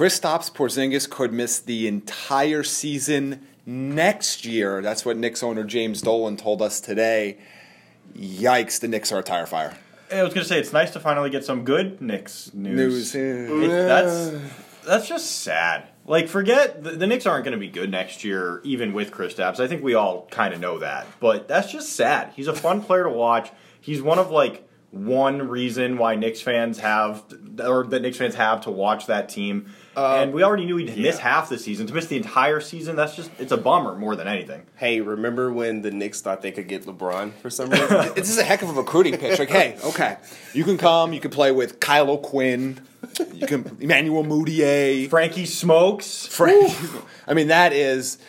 Kristaps Porzingis could miss the entire season next year. That's what Knicks owner James Dolan told us today. Yikes! The Knicks are a tire fire. I was gonna say it's nice to finally get some good Knicks news. News. It- that's that's just sad. Like, forget the, the Knicks aren't going to be good next year, even with Kristaps. I think we all kind of know that, but that's just sad. He's a fun player to watch. He's one of like one reason why Knicks fans have, or that Knicks fans have to watch that team. Uh, and we already knew he'd miss half the season. To miss the entire season, that's just it's a bummer more than anything. Hey, remember when the Knicks thought they could get LeBron for some reason? This is a heck of a recruiting pitch. Like, hey, okay, you can come. You can play with Kyle O'Quinn, You can Emmanuel Mudiay. Frankie Smokes. Frank. I mean, that is this.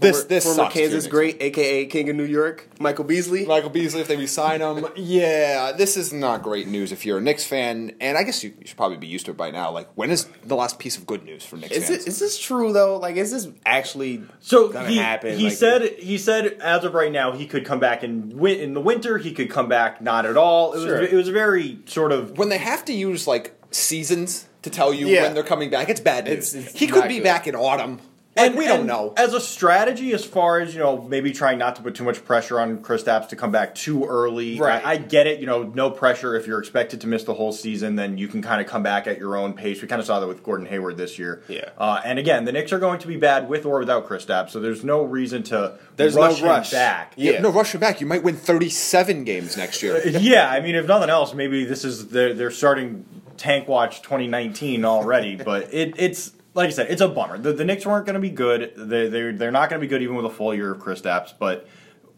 Former- This former sucks, Kansas dude. great, aka King of New York, Michael Beasley. Michael Beasley, if they resign him, yeah, this is not great news if you're a Knicks fan, and I guess you, you should probably be used to it by now. Like, when is the last piece of good news for Knicks Is fans? it is this true though? Like, is this actually So gonna he, happen? he Like, said he said as of right now he could come back in win- in the winter. He could come back not at all. It Sure. was it was very sort of when they have to use like seasons to tell you Yeah. when they're coming back, it's bad news. It's- it's he could be good. back in autumn. Like, we don't and know. As a strategy, as far as you know, maybe trying not to put too much pressure on Kristaps to come back too early. Right. I, I get it. You know, no pressure. If you're expected to miss the whole season, then you can kind of come back at your own pace. We kind of saw that with Gordon Hayward this year. Yeah. Uh, and again, the Knicks are going to be bad with or without Kristaps, so there's no reason to There's no rush him rush. back. Yeah. No, rush him back. You might win 37 games next year. yeah, I mean, if nothing else, maybe this is they're, they're starting Tank Watch 2019 already. but it, it's like I said, it's a bummer. The, the Knicks weren't going to be good. They, they're they're not going to be good even with a full year of Kristaps. But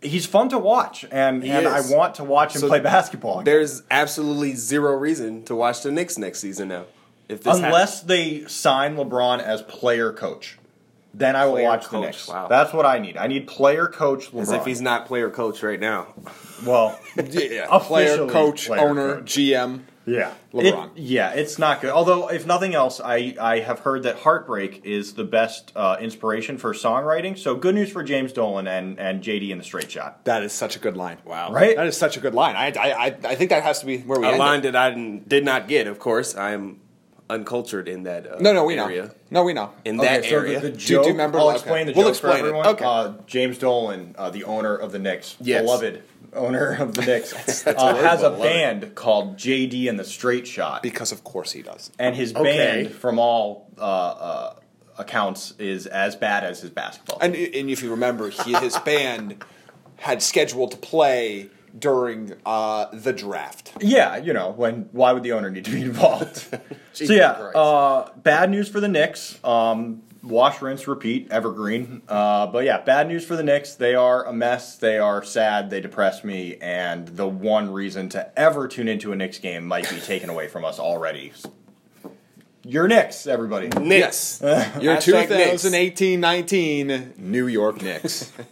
he's fun to watch, and He and I is. want to watch him So play basketball. again. There's absolutely zero reason to watch the Knicks next season now. If this Unless they sign LeBron as player coach. Then I will Player watch the coach, Knicks. wow. That's what I need. I need player coach LeBron. happens, as if he's not player coach right now. well, Yeah, player, Officially coach, player owner, coach. GM. Yeah, LeBron. It- yeah, it's not good. Although, if nothing else, I, I have heard that heartbreak is the best uh, inspiration for songwriting. So, good news for James Dolan and, and JD and the Straight Shot. That is such a good line. Wow. Right? That is such a good line. I, I, I, I think that has to be where we A end line it. that I didn't- get. Of course, I am uncultured in that. Uh, No, no, we area. know. No, we know. In that so area. The, the Do- do you joke, remember- I'll okay. explain the We'll joke explain for it. everyone. Okay. Uh, James Dolan, uh, the owner of the Knicks, Yes. beloved owner of the Knicks, that's uh, word, has a beloved. band called JD and the Straight Shot. Because of course he does. and his Okay. band, from all uh, uh, accounts, is as bad as his basketball. And, and if you remember, he, his band had scheduled to play during uh, the draft. Yeah, you know, when why would the owner need to be involved? so yeah, uh, bad news for the Knicks. Um, wash, rinse, repeat, evergreen. Uh, but yeah, bad news for the Knicks. They are a mess. They are sad. They depress me, and the one reason to ever tune into a Knicks game might be taken away from us already. Your Knicks, everybody. Knicks. Your Hashtag Knicks. 2018-19 New York Knicks.